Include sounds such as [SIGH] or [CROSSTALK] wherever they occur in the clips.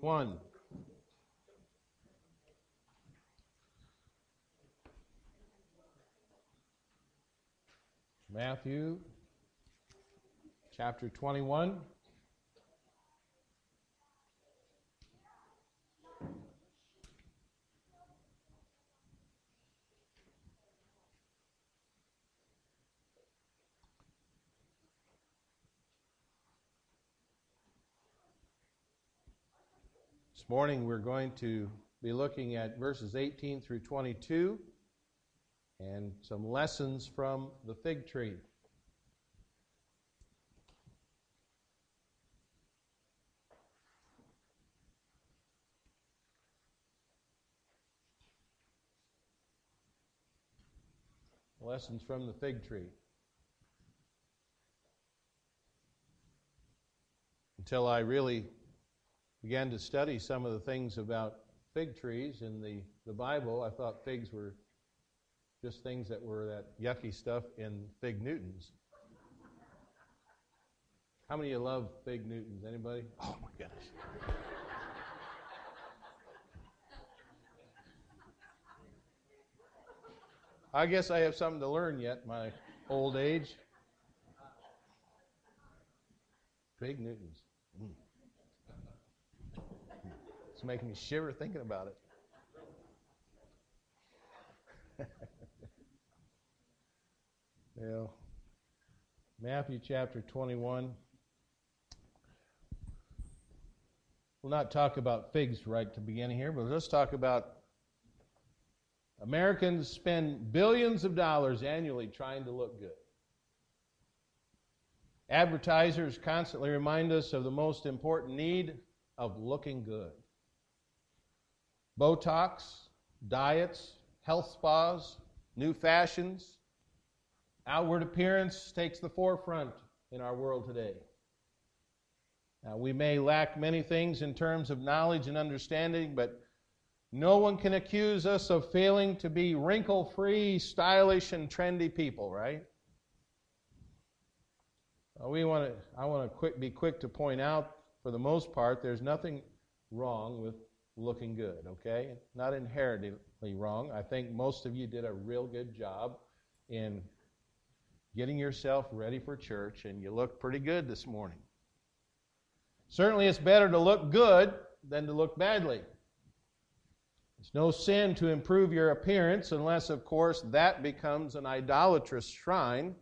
21. Matthew chapter 21. This morning we're going to be looking at verses 18 through 22 and some lessons from the fig tree. Lessons from the fig tree. Until I really began to study some of the things about fig trees in the, the Bible, I thought figs were just things that were that yucky stuff in fig Newtons. How many of you love fig Newtons? Anybody? Oh my goodness. I guess I have something to learn yet, my old age. Fig Newtons. It's making me shiver thinking about it. [LAUGHS] yeah. Matthew chapter 21. We'll not talk about figs right to begin here, but let's talk about Americans spend billions of dollars annually trying to look good. Advertisers constantly remind us of the most important need of looking good. Botox, diets, health spas, new fashions, outward appearance takes the forefront in our world today. Now, we may lack many things in terms of knowledge and understanding, but no one can accuse us of failing to be wrinkle free, stylish, and trendy people, right? we want to, I want to quick, be quick to point out, for the most part, there's nothing wrong with looking good, okay? Not inherently wrong. I think most of you did a real good job in getting yourself ready for church, and you look pretty good this morning. Certainly, it's better to look good than to look badly. It's no sin to improve your appearance unless, of course, that becomes an idolatrous shrine.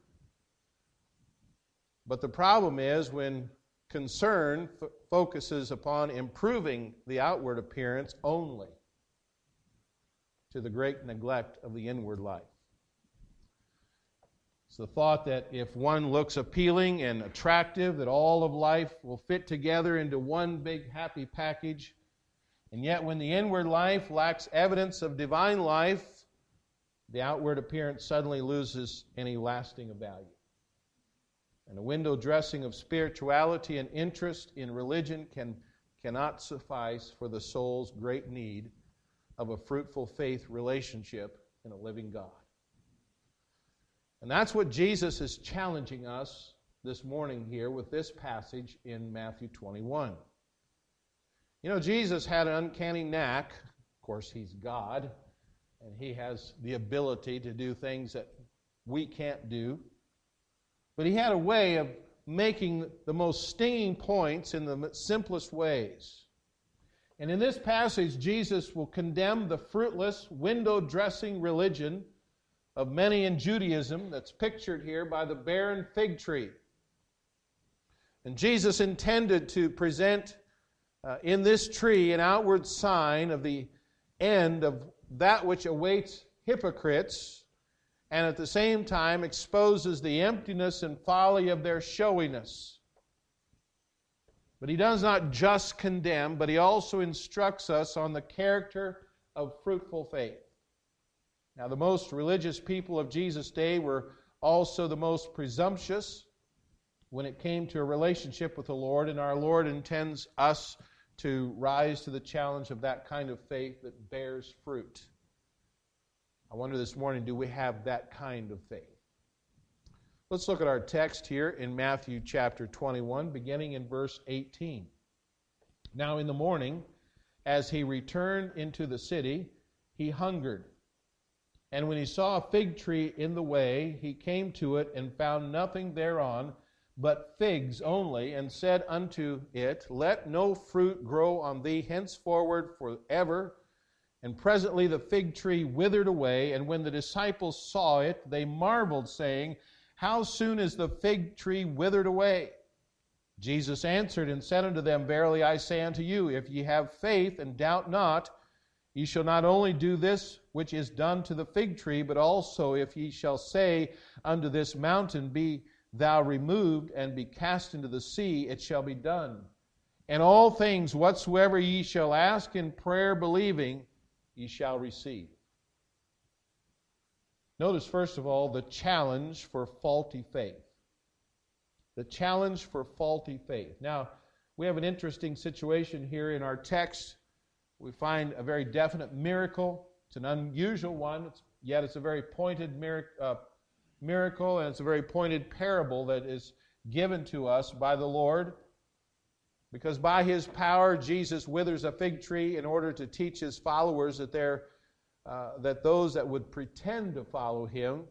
But the problem is when concern f- focuses upon improving the outward appearance only to the great neglect of the inward life. It's the thought that if one looks appealing and attractive, that all of life will fit together into one big happy package. And yet, when the inward life lacks evidence of divine life, the outward appearance suddenly loses any lasting value. And a window dressing of spirituality and interest in religion can, cannot suffice for the soul's great need of a fruitful faith relationship in a living God. And that's what Jesus is challenging us this morning here with this passage in Matthew 21. You know, Jesus had an uncanny knack. Of course, he's God, and he has the ability to do things that we can't do. But he had a way of making the most stinging points in the simplest ways. And in this passage, Jesus will condemn the fruitless, window dressing religion of many in Judaism that's pictured here by the barren fig tree. And Jesus intended to present uh, in this tree an outward sign of the end of that which awaits hypocrites and at the same time exposes the emptiness and folly of their showiness. But he does not just condemn, but he also instructs us on the character of fruitful faith. Now, the most religious people of Jesus' day were also the most presumptuous when it came to a relationship with the Lord, and our Lord intends us to rise to the challenge of that kind of faith that bears fruit. I wonder this morning, do we have that kind of faith? Let's look at our text here in Matthew chapter 21, beginning in verse 18. Now in the morning, as he returned into the city, he hungered. And when he saw a fig tree in the way, he came to it and found nothing thereon but figs only, and said unto it, Let no fruit grow on thee henceforward forever. And presently the fig tree withered away, and when the disciples saw it, they marveled, saying, How soon is the fig tree withered away? Jesus answered and said unto them, Verily I say unto you, if ye have faith and doubt not, ye shall not only do this which is done to the fig tree, but also if ye shall say unto this mountain, Be thou removed and be cast into the sea, it shall be done. And all things whatsoever ye shall ask in prayer, believing, ye shall receive. Notice, first of all, the challenge for faulty faith. The challenge for faulty faith. Now, we have an interesting situation here in our text. We find a very definite miracle. It's an unusual one, it's, yet it's a very pointed miracle, uh, miracle, and it's a very pointed parable that is given to us by the Lord. Because by his power, Jesus withers a fig tree in order to teach his followers that, they're, uh, that those that would pretend to follow him,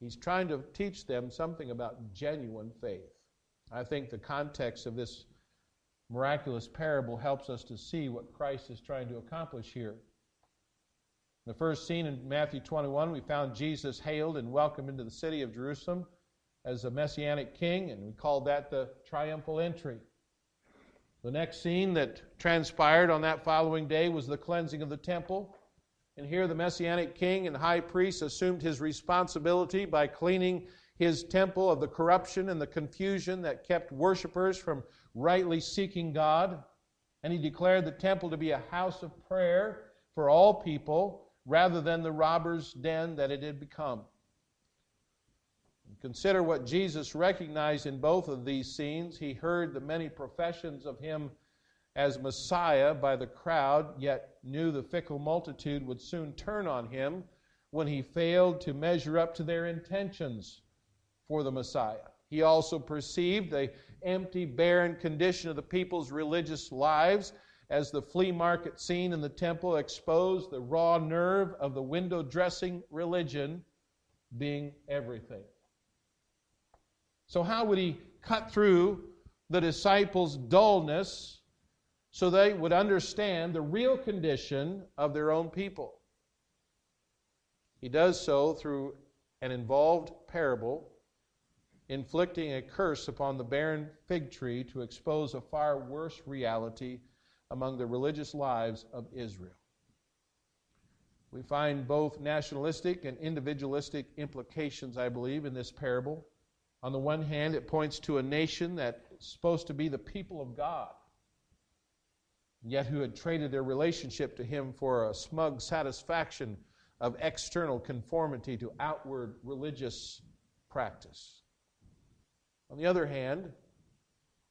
he's trying to teach them something about genuine faith. I think the context of this miraculous parable helps us to see what Christ is trying to accomplish here. In the first scene in Matthew 21, we found Jesus hailed and welcomed into the city of Jerusalem as a messianic king, and we called that the triumphal entry. The next scene that transpired on that following day was the cleansing of the temple. And here the Messianic king and high priest assumed his responsibility by cleaning his temple of the corruption and the confusion that kept worshippers from rightly seeking God. And he declared the temple to be a house of prayer for all people rather than the robber's den that it had become. Consider what Jesus recognized in both of these scenes. He heard the many professions of him as Messiah by the crowd, yet knew the fickle multitude would soon turn on him when he failed to measure up to their intentions for the Messiah. He also perceived the empty, barren condition of the people's religious lives as the flea market scene in the temple exposed the raw nerve of the window dressing religion being everything. So, how would he cut through the disciples' dullness so they would understand the real condition of their own people? He does so through an involved parable, inflicting a curse upon the barren fig tree to expose a far worse reality among the religious lives of Israel. We find both nationalistic and individualistic implications, I believe, in this parable. On the one hand, it points to a nation that's supposed to be the people of God, yet who had traded their relationship to Him for a smug satisfaction of external conformity to outward religious practice. On the other hand,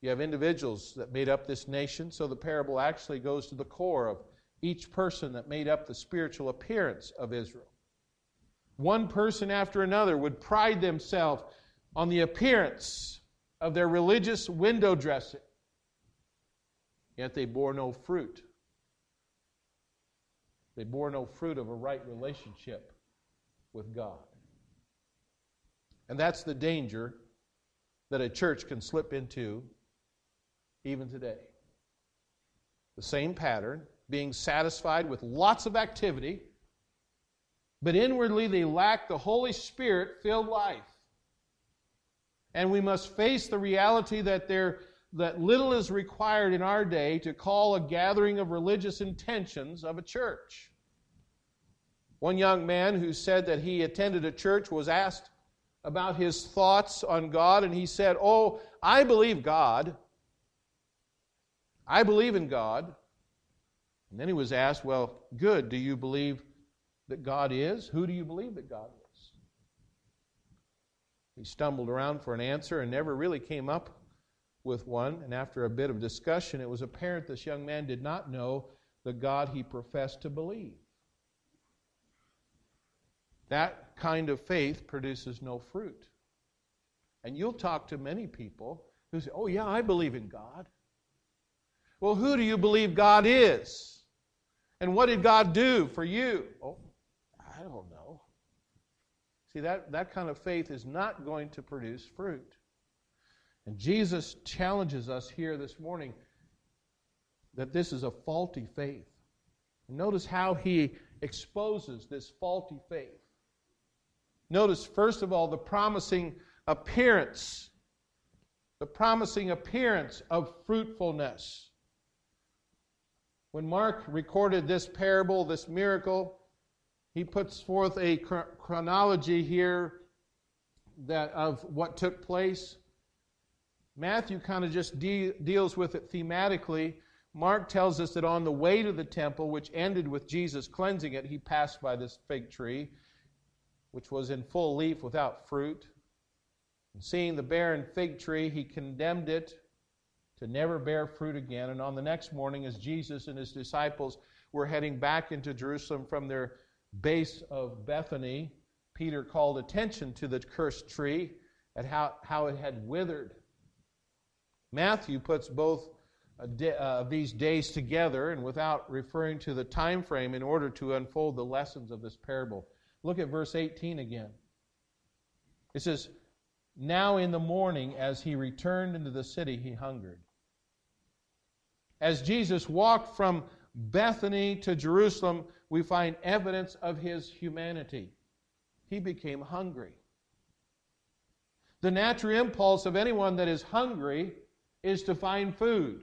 you have individuals that made up this nation, so the parable actually goes to the core of each person that made up the spiritual appearance of Israel. One person after another would pride themselves on the appearance of their religious window dressing, yet they bore no fruit. They bore no fruit of a right relationship with God. And that's the danger that a church can slip into even today. The same pattern, being satisfied with lots of activity, but inwardly they lack the Holy Spirit filled life. And we must face the reality that there that little is required in our day to call a gathering of religious intentions of a church. One young man who said that he attended a church was asked about his thoughts on God, and he said, Oh, I believe God. I believe in God. And then he was asked, Well, good. Do you believe that God is? Who do you believe that God is? He stumbled around for an answer and never really came up with one. And after a bit of discussion, it was apparent this young man did not know the God he professed to believe. That kind of faith produces no fruit. And you'll talk to many people who say, Oh, yeah, I believe in God. Well, who do you believe God is? And what did God do for you? Oh, I don't know. See, that, that kind of faith is not going to produce fruit. And Jesus challenges us here this morning that this is a faulty faith. And notice how he exposes this faulty faith. Notice, first of all, the promising appearance, the promising appearance of fruitfulness. When Mark recorded this parable, this miracle, he puts forth a chronology here that of what took place. Matthew kind of just de- deals with it thematically. Mark tells us that on the way to the temple, which ended with Jesus cleansing it, he passed by this fig tree which was in full leaf without fruit. And seeing the barren fig tree, he condemned it to never bear fruit again. And on the next morning, as Jesus and his disciples were heading back into Jerusalem from their base of Bethany, Peter called attention to the cursed tree and how, how it had withered. Matthew puts both uh, of these days together and without referring to the time frame in order to unfold the lessons of this parable. Look at verse 18 again. It says, Now in the morning, as he returned into the city, he hungered. As Jesus walked from Bethany to Jerusalem, we find evidence of his humanity. He became hungry. The natural impulse of anyone that is hungry is to find food.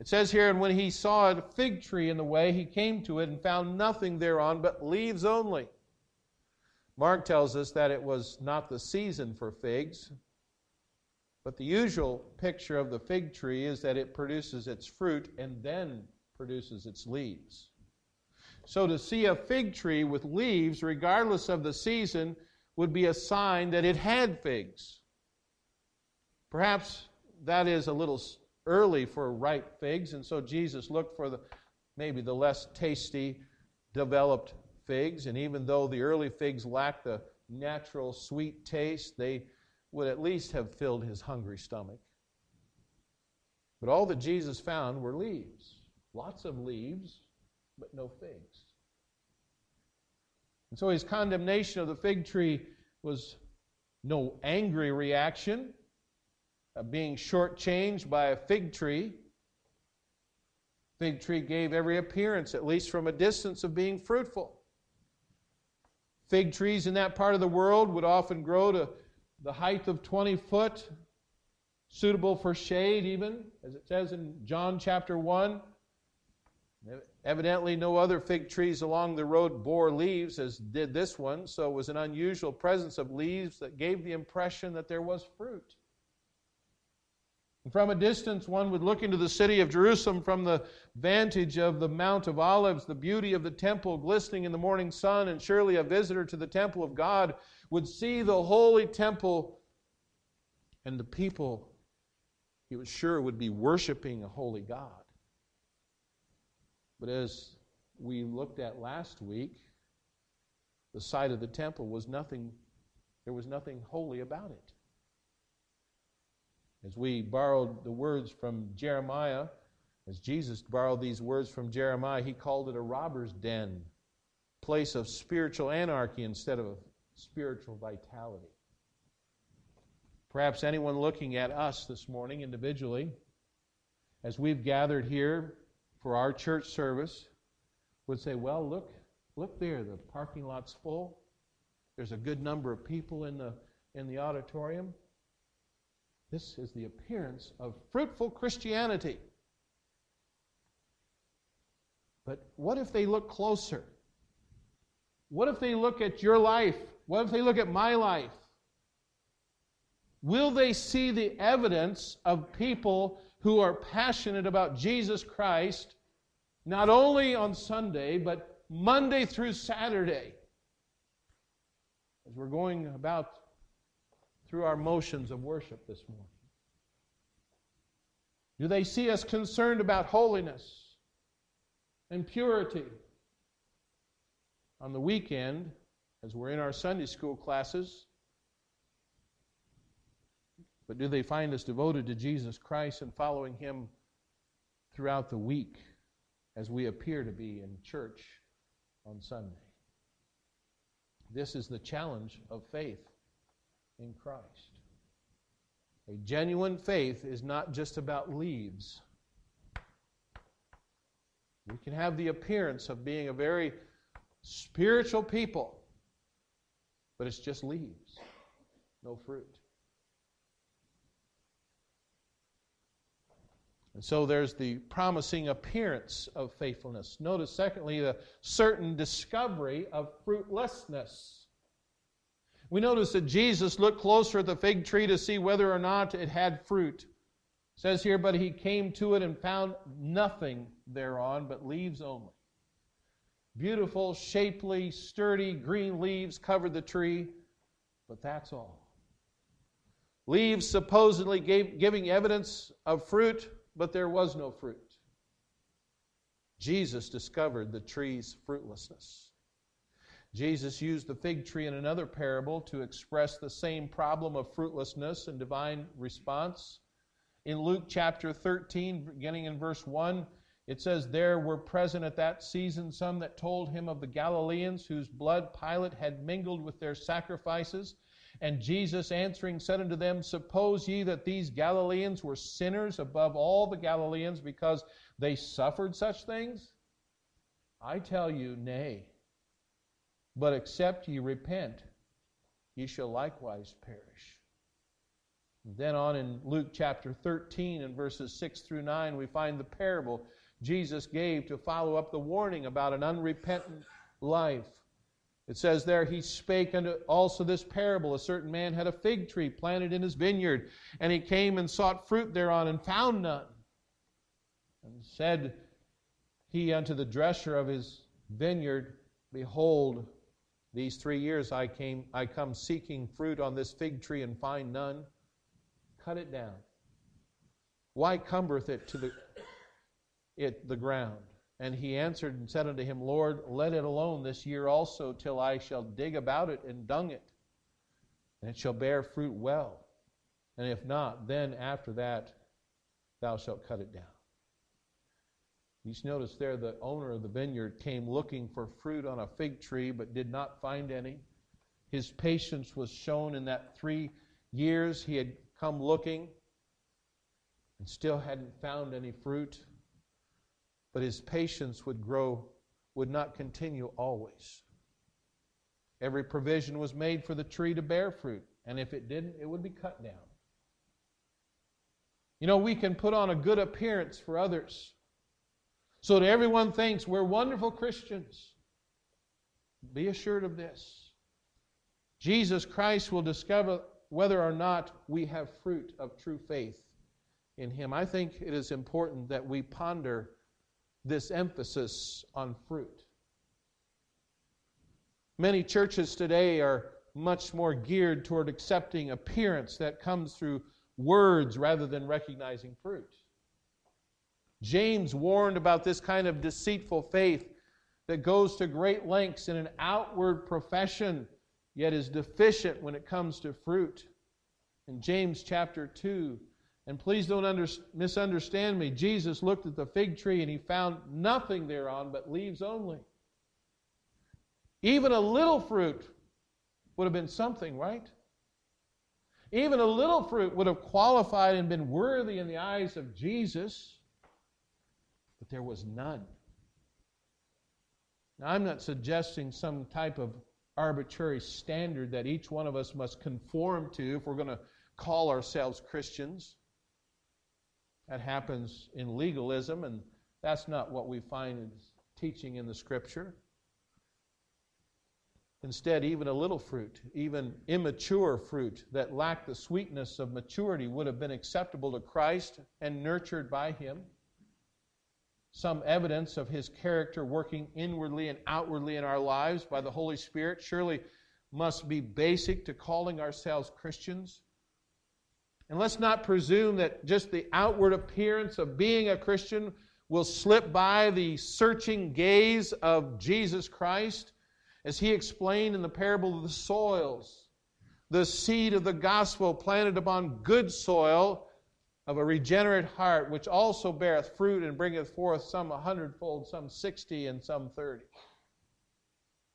It says here, and when he saw a fig tree in the way, he came to it and found nothing thereon but leaves only. Mark tells us that it was not the season for figs, but the usual picture of the fig tree is that it produces its fruit and then produces its leaves. So to see a fig tree with leaves, regardless of the season, would be a sign that it had figs. Perhaps that is a little early for ripe figs, and so Jesus looked for the maybe the less tasty, developed figs, and even though the early figs lacked the natural sweet taste, they would at least have filled his hungry stomach. But all that Jesus found were leaves. Lots of leaves, but no figs. And so his condemnation of the fig tree was no angry reaction, of being shortchanged by a fig tree. Fig tree gave every appearance, at least from a distance, of being fruitful. Fig trees in that part of the world would often grow to the height of 20 foot, suitable for shade, even, as it says in John chapter 1. Evidently, no other fig trees along the road bore leaves as did this one, so it was an unusual presence of leaves that gave the impression that there was fruit. From a distance, one would look into the city of Jerusalem from the vantage of the Mount of Olives, the beauty of the temple glistening in the morning sun, and surely a visitor to the temple of God would see the holy temple and the people he was sure would be worshiping a holy God. But as we looked at last week, the site of the temple was nothing, there was nothing holy about it. As we borrowed the words from Jeremiah, as Jesus borrowed these words from Jeremiah, he called it a robber's den, place of spiritual anarchy instead of spiritual vitality. Perhaps anyone looking at us this morning individually, as we've gathered here for our church service, would say, Well, look, look there, the parking lot's full. There's a good number of people in the, in the auditorium. This is the appearance of fruitful Christianity. But what if they look closer? What if they look at your life? What if they look at my life? Will they see the evidence of people who are passionate about Jesus Christ, not only on Sunday, but Monday through Saturday? As we're going about through our motions of worship this morning? Do they see us concerned about holiness and purity? On the weekend, as we're in our Sunday school classes, but do they find us devoted to Jesus Christ and following Him throughout the week as we appear to be in church on Sunday. This is the challenge of faith in Christ. A genuine faith is not just about leaves. We can have the appearance of being a very spiritual people, but it's just leaves, no fruit. And so there's the promising appearance of faithfulness. Notice, secondly, the certain discovery of fruitlessness. We notice that Jesus looked closer at the fig tree to see whether or not it had fruit. It says here, but he came to it and found nothing thereon but leaves only. Beautiful, shapely, sturdy green leaves covered the tree, but that's all. Leaves supposedly gave, giving evidence of fruit, but there was no fruit. Jesus discovered the tree's fruitlessness. Jesus used the fig tree in another parable to express the same problem of fruitlessness and divine response. In Luke chapter 13, beginning in verse 1, it says, There were present at that season some that told him of the Galileans whose blood Pilate had mingled with their sacrifices. And Jesus answering said unto them, Suppose ye that these Galileans were sinners above all the Galileans because they suffered such things? I tell you, nay. But except ye repent, ye shall likewise perish. Then on in Luke chapter 13 and verses 6 through 9, we find the parable Jesus gave to follow up the warning about an unrepentant life. It says there, He spake unto also this parable. A certain man had a fig tree planted in his vineyard, and he came and sought fruit thereon, and found none. And said he unto the dresser of his vineyard, Behold, these three years I came, I come seeking fruit on this fig tree and find none. Cut it down. Why cumbereth it to the it the ground? And he answered and said unto him, Lord, let it alone this year also, till I shall dig about it and dung it, and it shall bear fruit well. And if not, then after that thou shalt cut it down. You notice there the owner of the vineyard came looking for fruit on a fig tree, but did not find any. His patience was shown in that three years he had come looking and still hadn't found any fruit. But his patience would grow, would not continue always. Every provision was made for the tree to bear fruit, and if it didn't, it would be cut down. You know, we can put on a good appearance for others so that everyone thinks we're wonderful Christians. Be assured of this. Jesus Christ will discover whether or not we have fruit of true faith in Him. I think it is important that we ponder this emphasis on fruit. Many churches today are much more geared toward accepting appearance that comes through words rather than recognizing fruit. James warned about this kind of deceitful faith that goes to great lengths in an outward profession, yet is deficient when it comes to fruit. In James chapter 2, and please don't under, misunderstand me. Jesus looked at the fig tree and he found nothing thereon but leaves only. Even a little fruit would have been something, right? Even a little fruit would have qualified and been worthy in the eyes of Jesus, but there was none. Now, I'm not suggesting some type of arbitrary standard that each one of us must conform to if we're going to call ourselves Christians. That happens in legalism, and that's not what we find teaching in the Scripture. Instead, even a little fruit, even immature fruit that lacked the sweetness of maturity, would have been acceptable to Christ and nurtured by Him. Some evidence of His character working inwardly and outwardly in our lives by the Holy Spirit surely must be basic to calling ourselves Christians. And let's not presume that just the outward appearance of being a Christian will slip by the searching gaze of Jesus Christ. As he explained in the parable of the soils, the seed of the gospel planted upon good soil of a regenerate heart, which also beareth fruit and bringeth forth some a hundredfold, some sixty, and some thirty.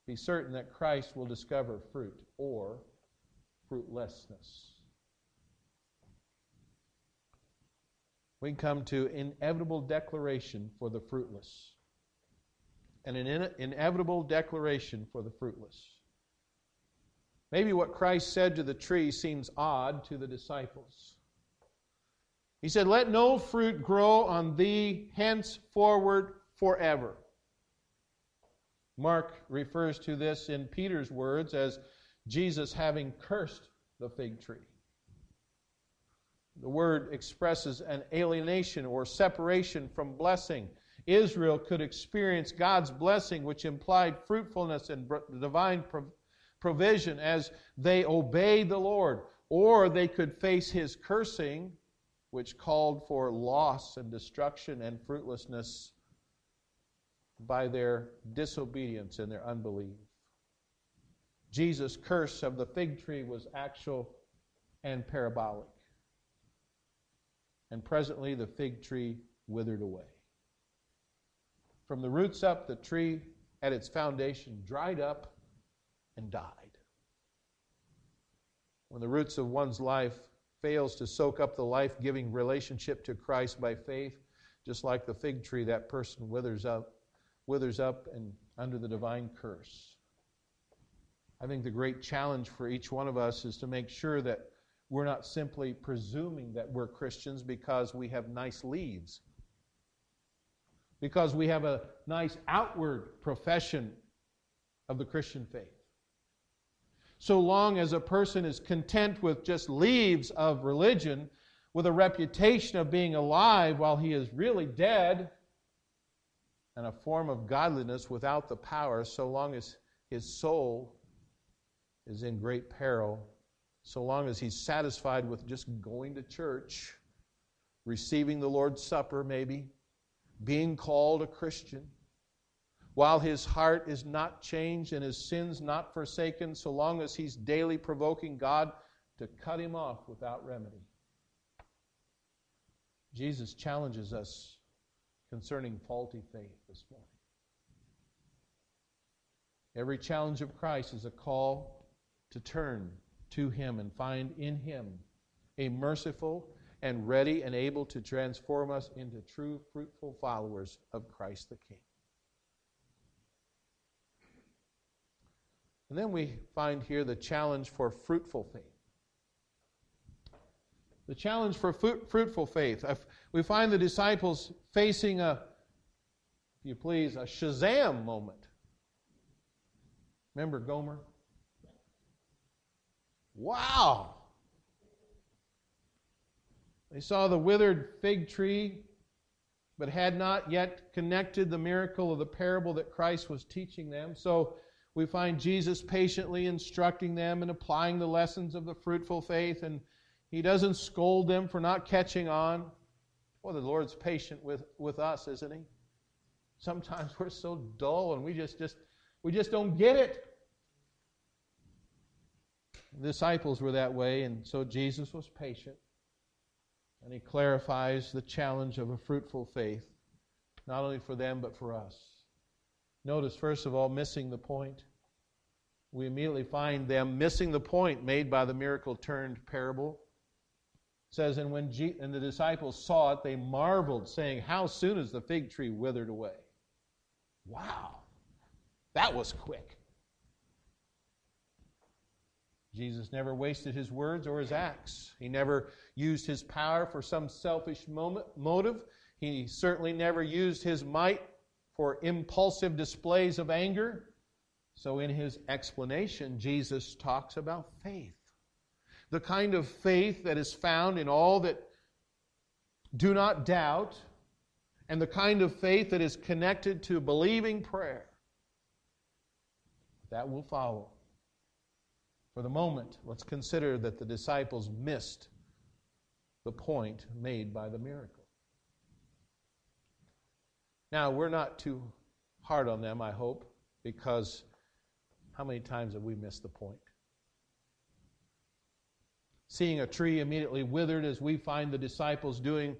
Be certain that Christ will discover fruit or fruitlessness. We come to inevitable declaration for the fruitless. And an in- inevitable declaration for the fruitless. Maybe what Christ said to the tree seems odd to the disciples. He said, Let no fruit grow on thee henceforward forever. Mark refers to this in Peter's words as Jesus having cursed the fig tree. The word expresses an alienation or separation from blessing. Israel could experience God's blessing, which implied fruitfulness and divine provision as they obeyed the Lord, or they could face his cursing, which called for loss and destruction and fruitlessness by their disobedience and their unbelief. Jesus' curse of the fig tree was actual and parabolic. And presently the fig tree withered away. From the roots up, the tree at its foundation dried up and died. When the roots of one's life fails to soak up the life-giving relationship to Christ by faith, just like the fig tree, that person withers up withers up and under the divine curse. I think the great challenge for each one of us is to make sure that we're not simply presuming that we're Christians because we have nice leaves, because we have a nice outward profession of the Christian faith. So long as a person is content with just leaves of religion, with a reputation of being alive while he is really dead, and a form of godliness without the power, so long as his soul is in great peril, so long as he's satisfied with just going to church, receiving the Lord's Supper, maybe, being called a Christian, while his heart is not changed and his sins not forsaken, so long as he's daily provoking God to cut him off without remedy. Jesus challenges us concerning faulty faith this morning. Every challenge of Christ is a call to turn to Him and find in Him a merciful and ready and able to transform us into true, fruitful followers of Christ the King. And then we find here the challenge for fruitful faith. The challenge for fruitful faith. We find the disciples facing a, if you please, a Shazam moment. Remember Gomer? Wow! They saw the withered fig tree, but had not yet connected the miracle of the parable that Christ was teaching them. So we find Jesus patiently instructing them and applying the lessons of the fruitful faith and he doesn't scold them for not catching on. Well, the Lord's patient with, with us, isn't he? Sometimes [LAUGHS] we're so dull and we just, just we just don't get it. The disciples were that way, and so Jesus was patient. And he clarifies the challenge of a fruitful faith, not only for them, but for us. Notice, first of all, missing the point. We immediately find them missing the point made by the miracle turned parable It says, and when G- and the disciples saw it, they marveled, saying, How soon is the fig tree withered away? Wow, that was quick. Jesus never wasted his words or his acts. He never used his power for some selfish moment, motive. He certainly never used his might for impulsive displays of anger. So, in his explanation, Jesus talks about faith the kind of faith that is found in all that do not doubt, and the kind of faith that is connected to believing prayer. That will follow. For the moment, let's consider that the disciples missed the point made by the miracle. Now, we're not too hard on them, I hope, because how many times have we missed the point? seeing a tree immediately withered, as we find the disciples doing,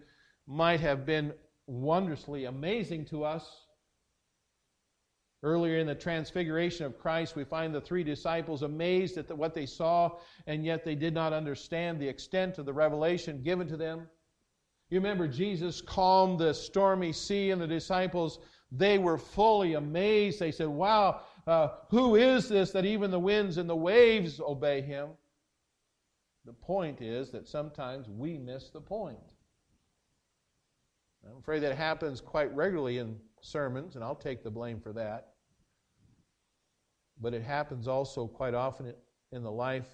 might have been wondrously amazing to us. Earlier in the transfiguration of Christ, we find the three disciples amazed at the, what they saw, and yet they did not understand the extent of the revelation given to them. You remember Jesus calmed the stormy sea, and the disciples, they were fully amazed. They said, Wow, uh, who is this that even the winds and the waves obey him? The point is that sometimes we miss the point. I'm afraid that happens quite regularly in sermons, and I'll take the blame for that. But it happens also quite often in the life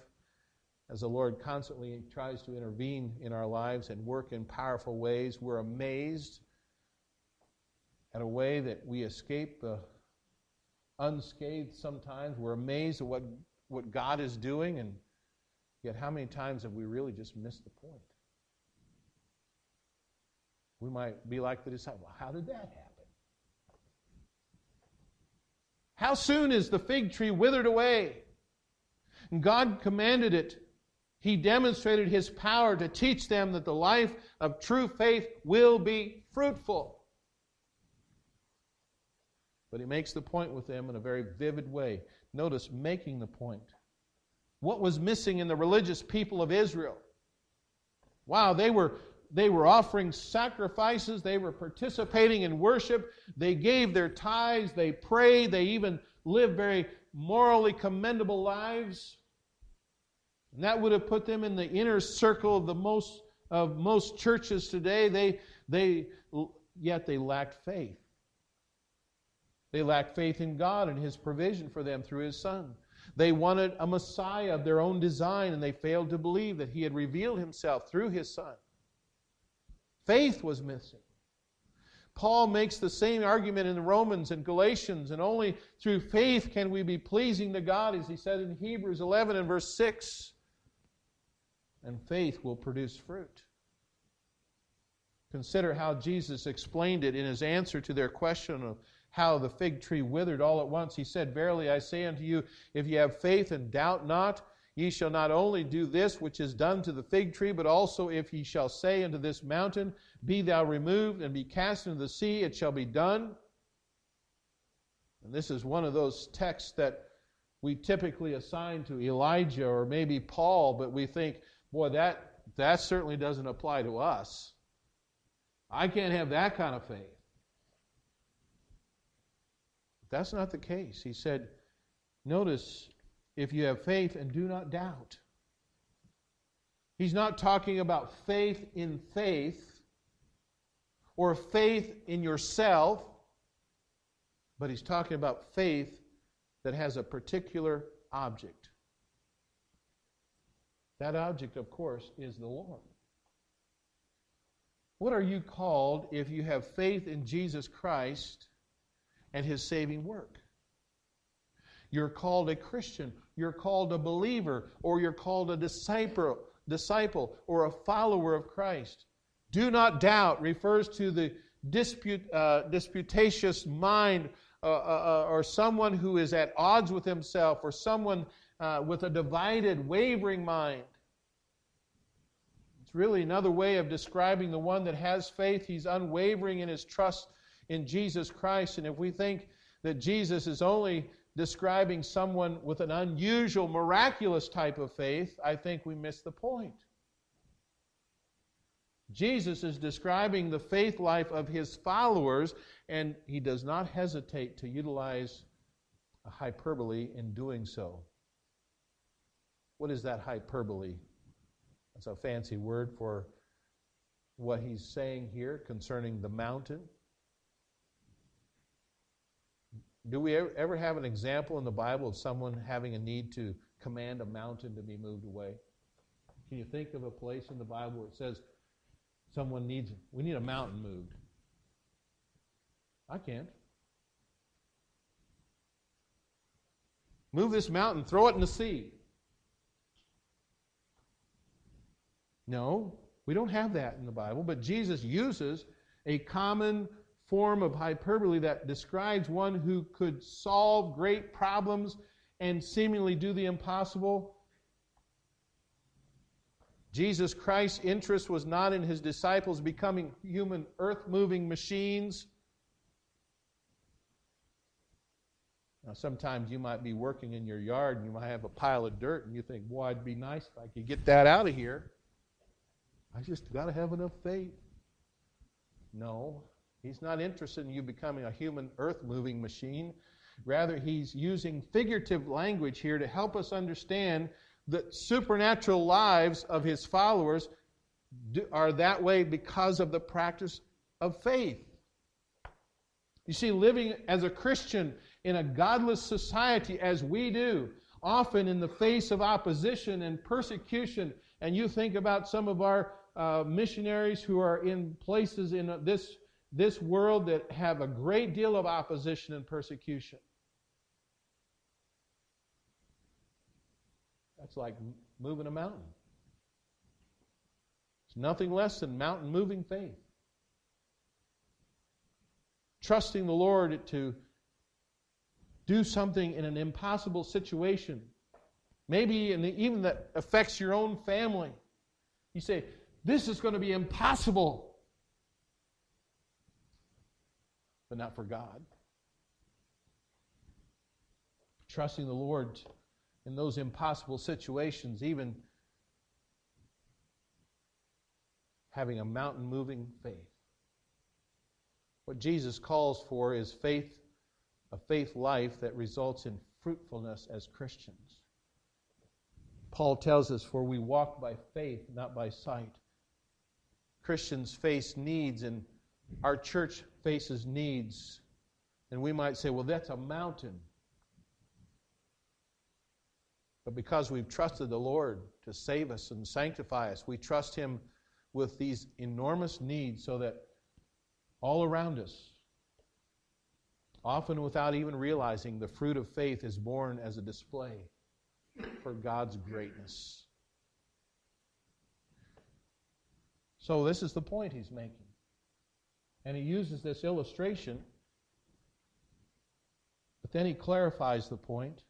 as the Lord constantly tries to intervene in our lives and work in powerful ways. We're amazed at a way that we escape the unscathed sometimes. We're amazed at what, what God is doing, and yet how many times have we really just missed the point? We might be like the disciple. How did that happen? How soon is the fig tree withered away? And God commanded it. He demonstrated His power to teach them that the life of true faith will be fruitful. But He makes the point with them in a very vivid way. Notice, making the point. What was missing in the religious people of Israel? Wow, they were they were offering sacrifices, they were participating in worship, they gave their tithes, they prayed, they even lived very morally commendable lives. And that would have put them in the inner circle of the most of most churches today. They they yet they lacked faith. They lacked faith in God and his provision for them through his son. They wanted a Messiah of their own design, and they failed to believe that he had revealed himself through his son. Faith was missing. Paul makes the same argument in Romans and Galatians, and only through faith can we be pleasing to God, as he said in Hebrews 11 and verse 6. And faith will produce fruit. Consider how Jesus explained it in his answer to their question of how the fig tree withered all at once. He said, Verily I say unto you, if ye have faith and doubt not, Ye shall not only do this which is done to the fig tree, but also if ye shall say unto this mountain, Be thou removed and be cast into the sea, it shall be done. And this is one of those texts that we typically assign to Elijah or maybe Paul, but we think, boy, that, that certainly doesn't apply to us. I can't have that kind of faith. That's not the case. He said, notice if you have faith and do not doubt. He's not talking about faith in faith or faith in yourself, but he's talking about faith that has a particular object. That object, of course, is the Lord. What are you called if you have faith in Jesus Christ and his saving work? You're called a Christian you're called a believer or you're called a disciple, disciple or a follower of Christ. Do not doubt refers to the dispute, uh, disputatious mind uh, uh, uh, or someone who is at odds with himself or someone uh, with a divided, wavering mind. It's really another way of describing the one that has faith. He's unwavering in his trust in Jesus Christ. And if we think that Jesus is only describing someone with an unusual, miraculous type of faith, I think we miss the point. Jesus is describing the faith life of his followers, and he does not hesitate to utilize a hyperbole in doing so. What is that hyperbole? That's a fancy word for what he's saying here concerning the mountain. Do we ever have an example in the Bible of someone having a need to command a mountain to be moved away? Can you think of a place in the Bible where it says someone needs, we need a mountain moved? I can't. Move this mountain, throw it in the sea. No, we don't have that in the Bible, but Jesus uses a common form of hyperbole that describes one who could solve great problems and seemingly do the impossible. Jesus Christ's interest was not in his disciples becoming human earth moving machines. Now, sometimes you might be working in your yard and you might have a pile of dirt and you think, boy, it'd be nice if I could get that out of here. I just got to have enough faith. No, he's not interested in you becoming a human earth moving machine. Rather, he's using figurative language here to help us understand the supernatural lives of his followers are that way because of the practice of faith. You see, living as a Christian in a godless society as we do, often in the face of opposition and persecution, and you think about some of our uh, missionaries who are in places in this, this world that have a great deal of opposition and persecution. That's like moving a mountain. It's nothing less than mountain moving faith. Trusting the Lord to do something in an impossible situation, maybe even that affects your own family. You say, This is going to be impossible, but not for God. Trusting the Lord in those impossible situations, even having a mountain moving faith. What Jesus calls for is faith, a faith life that results in fruitfulness as Christians. Paul tells us, For we walk by faith, not by sight. Christians face needs, and our church faces needs. And we might say, Well, that's a mountain. But because we've trusted the Lord to save us and sanctify us, we trust Him with these enormous needs so that all around us, often without even realizing, the fruit of faith is borne as a display for God's greatness. So, this is the point he's making. And he uses this illustration, but then he clarifies the point.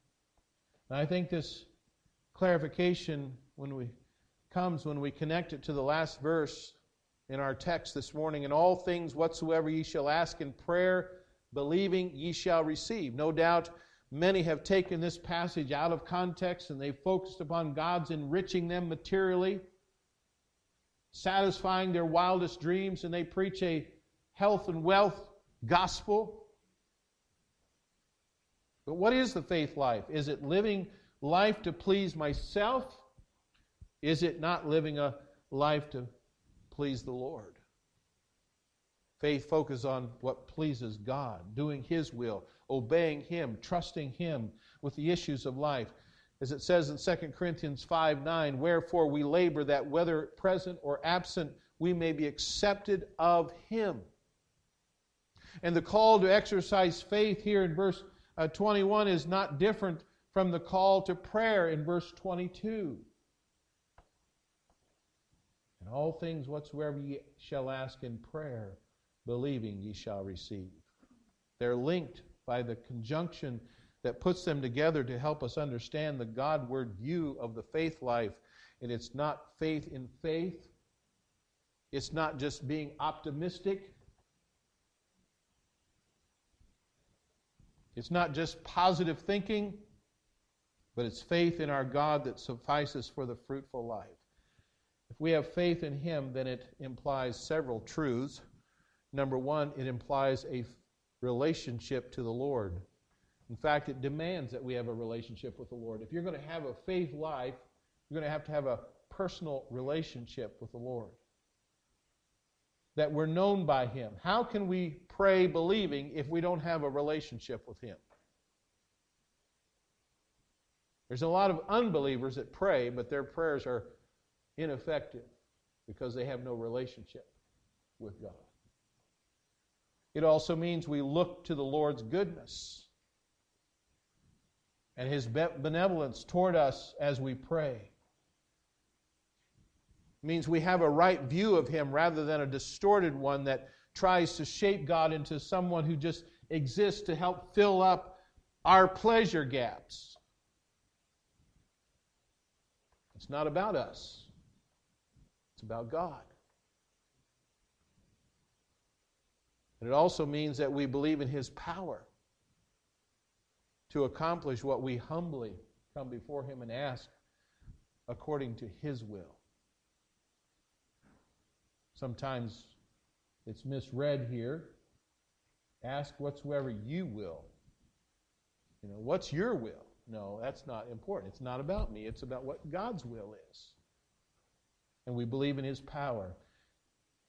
and I think this clarification when we comes when we connect it to the last verse in our text this morning in all things whatsoever ye shall ask in prayer believing ye shall receive no doubt many have taken this passage out of context and they've focused upon god's enriching them materially satisfying their wildest dreams and they preach a health and wealth gospel but what is the faith life? Is it living life to please myself? Is it not living a life to please the Lord? Faith focuses on what pleases God, doing His will, obeying Him, trusting Him with the issues of life. As it says in 2 Corinthians 5 9, wherefore we labor that whether present or absent, we may be accepted of Him. And the call to exercise faith here in verse uh, 21 is not different from the call to prayer in verse 22. And all things whatsoever ye shall ask in prayer, believing ye shall receive. They're linked by the conjunction that puts them together to help us understand the Godward view of the faith life. And it's not faith in faith, it's not just being optimistic, It's not just positive thinking, but it's faith in our God that suffices for the fruitful life. If we have faith in Him, then it implies several truths. Number one, it implies a relationship to the Lord. In fact, it demands that we have a relationship with the Lord. If you're going to have a faith life, you're going to have to have a personal relationship with the Lord that we're known by Him. How can we pray believing if we don't have a relationship with Him? There's a lot of unbelievers that pray, but their prayers are ineffective because they have no relationship with God. It also means we look to the Lord's goodness and His benevolence toward us as we pray means we have a right view of Him rather than a distorted one that tries to shape God into someone who just exists to help fill up our pleasure gaps. It's not about us. It's about God. And it also means that we believe in His power to accomplish what we humbly come before Him and ask according to His will. Sometimes it's misread here. Ask whatsoever you will. You know, what's your will? No, that's not important. It's not about me, it's about what God's will is. And we believe in His power.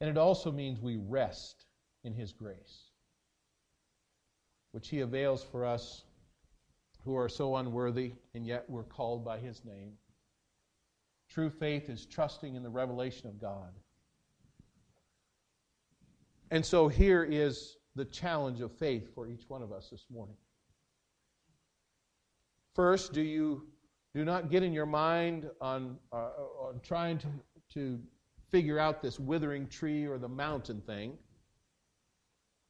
And it also means we rest in His grace, which He avails for us who are so unworthy, and yet we're called by His name. True faith is trusting in the revelation of God. And so here is the challenge of faith for each one of us this morning. First, do you do not get in your mind on, uh, on trying to, to figure out this withering tree or the mountain thing.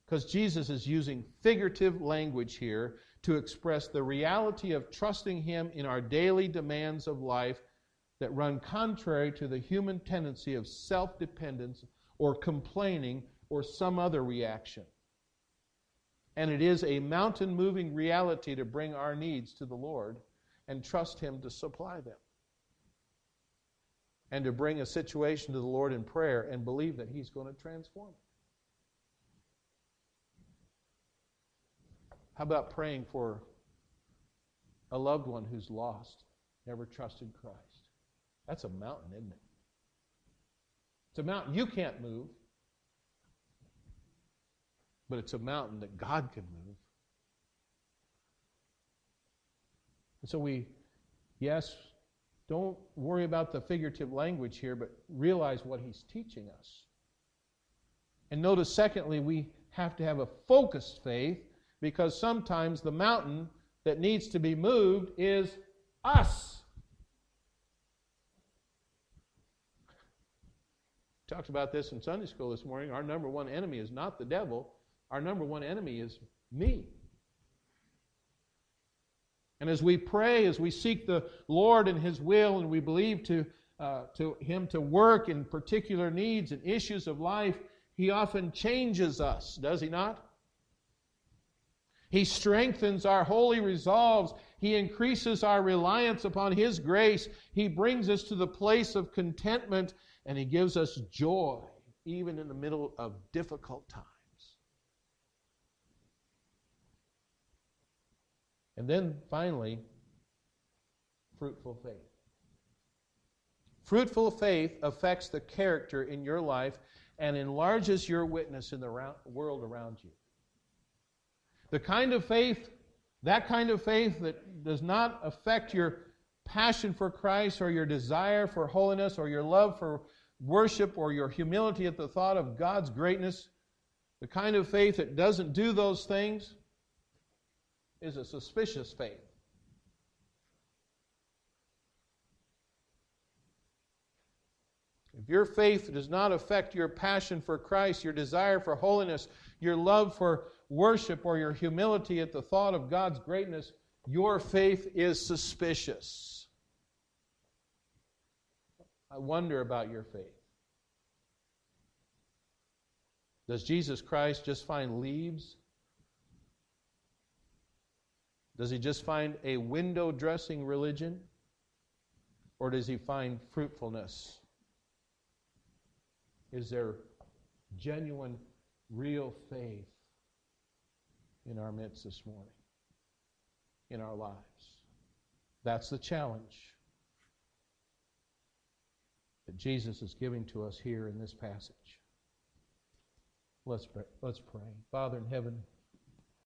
Because Jesus is using figurative language here to express the reality of trusting Him in our daily demands of life that run contrary to the human tendency of self dependence or complaining or some other reaction. And it is a mountain moving reality to bring our needs to the Lord and trust Him to supply them. And to bring a situation to the Lord in prayer and believe that He's going to transform it. How about praying for a loved one who's lost, never trusted Christ? That's a mountain, isn't it? It's a mountain you can't move but it's a mountain that God can move. And so we, yes, don't worry about the figurative language here, but realize what he's teaching us. And notice, secondly, we have to have a focused faith because sometimes the mountain that needs to be moved is us. Talked about this in Sunday school this morning. Our number one enemy is not the devil, our number one enemy is me. And as we pray, as we seek the Lord and His will, and we believe to, uh, to Him to work in particular needs and issues of life, He often changes us, does He not? He strengthens our holy resolves. He increases our reliance upon His grace. He brings us to the place of contentment, and He gives us joy, even in the middle of difficult times. And then finally, fruitful faith. Fruitful faith affects the character in your life and enlarges your witness in the world around you. The kind of faith, that kind of faith that does not affect your passion for Christ or your desire for holiness or your love for worship or your humility at the thought of God's greatness, the kind of faith that doesn't do those things, is a suspicious faith. If your faith does not affect your passion for Christ, your desire for holiness, your love for worship, or your humility at the thought of God's greatness, your faith is suspicious. I wonder about your faith. Does Jesus Christ just find leaves does he just find a window dressing religion? Or does he find fruitfulness? Is there genuine, real faith in our midst this morning, in our lives? That's the challenge that Jesus is giving to us here in this passage. Let's pray. Let's pray. Father in heaven,